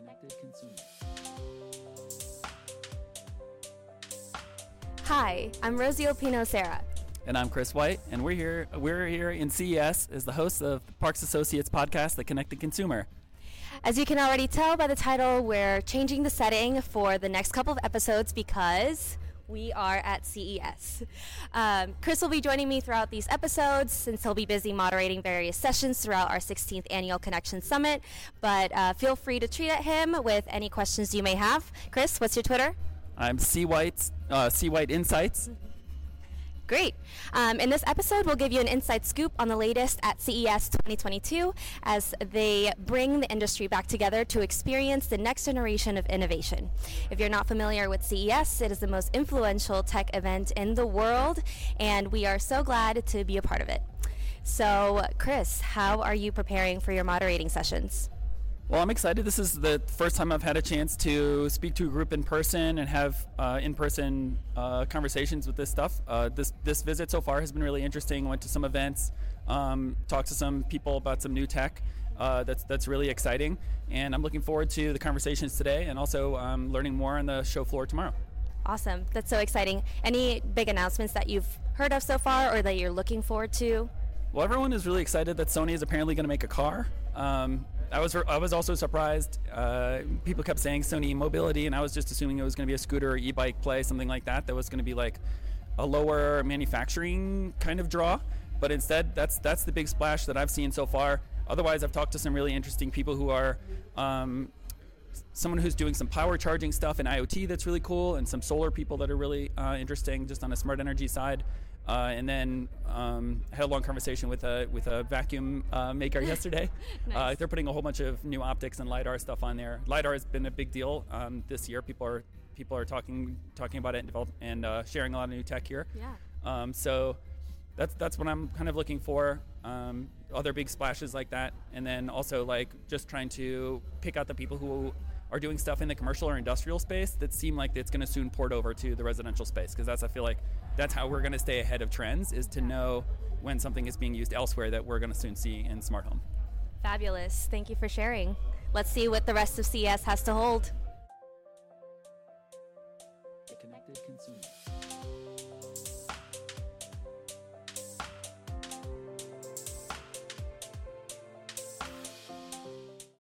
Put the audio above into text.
connected consumer. Hi, I'm Rosey Ulpino-Sera. And I'm Chris White, and we're here. We're here in CES as the hosts of the Parks Associates podcast, The Connected Consumer. As you can already tell by the title, we're changing the setting for the next couple of episodes because we are at CES. Um, Chris will be joining me throughout these episodes since he'll be busy moderating various sessions throughout our 16th annual Connection Summit. But uh, feel free to tweet at him with any questions you may have. Chris, what's your Twitter? I'm C White, uh, C White Insights. Great. Um, in this episode, we'll give you an inside scoop on the latest at CES 2022 as they bring the industry back together to experience the next generation of innovation. If you're not familiar with CES, it is the most influential tech event in the world, and we are so glad to be a part of it. So, Chris, how are you preparing for your moderating sessions? Well, I'm excited. This is the first time I've had a chance to speak to a group in person and have uh, in-person uh, conversations with this stuff. Uh, this this visit so far has been really interesting. Went to some events, um, talked to some people about some new tech. Uh, that's that's really exciting, and I'm looking forward to the conversations today, and also um, learning more on the show floor tomorrow. Awesome! That's so exciting. Any big announcements that you've heard of so far, or that you're looking forward to? Well, everyone is really excited that Sony is apparently going to make a car. Um, I was I was also surprised. Uh, people kept saying Sony Mobility, and I was just assuming it was going to be a scooter or e-bike play, something like that. That was going to be like a lower manufacturing kind of draw. But instead, that's that's the big splash that I've seen so far. Otherwise, I've talked to some really interesting people who are um, someone who's doing some power charging stuff in IoT that's really cool, and some solar people that are really uh, interesting just on a smart energy side. Uh, and then um, had a long conversation with a with a vacuum uh, maker yesterday. Nice. Uh, they're putting a whole bunch of new optics and lidar stuff on there. Lidar has been a big deal um, this year. People are people are talking talking about it and, develop, and uh, sharing a lot of new tech here. Yeah. Um, so that's that's what I'm kind of looking for. Um, other big splashes like that, and then also like just trying to pick out the people who are doing stuff in the commercial or industrial space that seem like it's going to soon port over to the residential space because that's I feel like that's how we're going to stay ahead of trends is to know when something is being used elsewhere that we're going to soon see in smart home. Fabulous. Thank you for sharing. Let's see what the rest of CES has to hold. The connected consumer.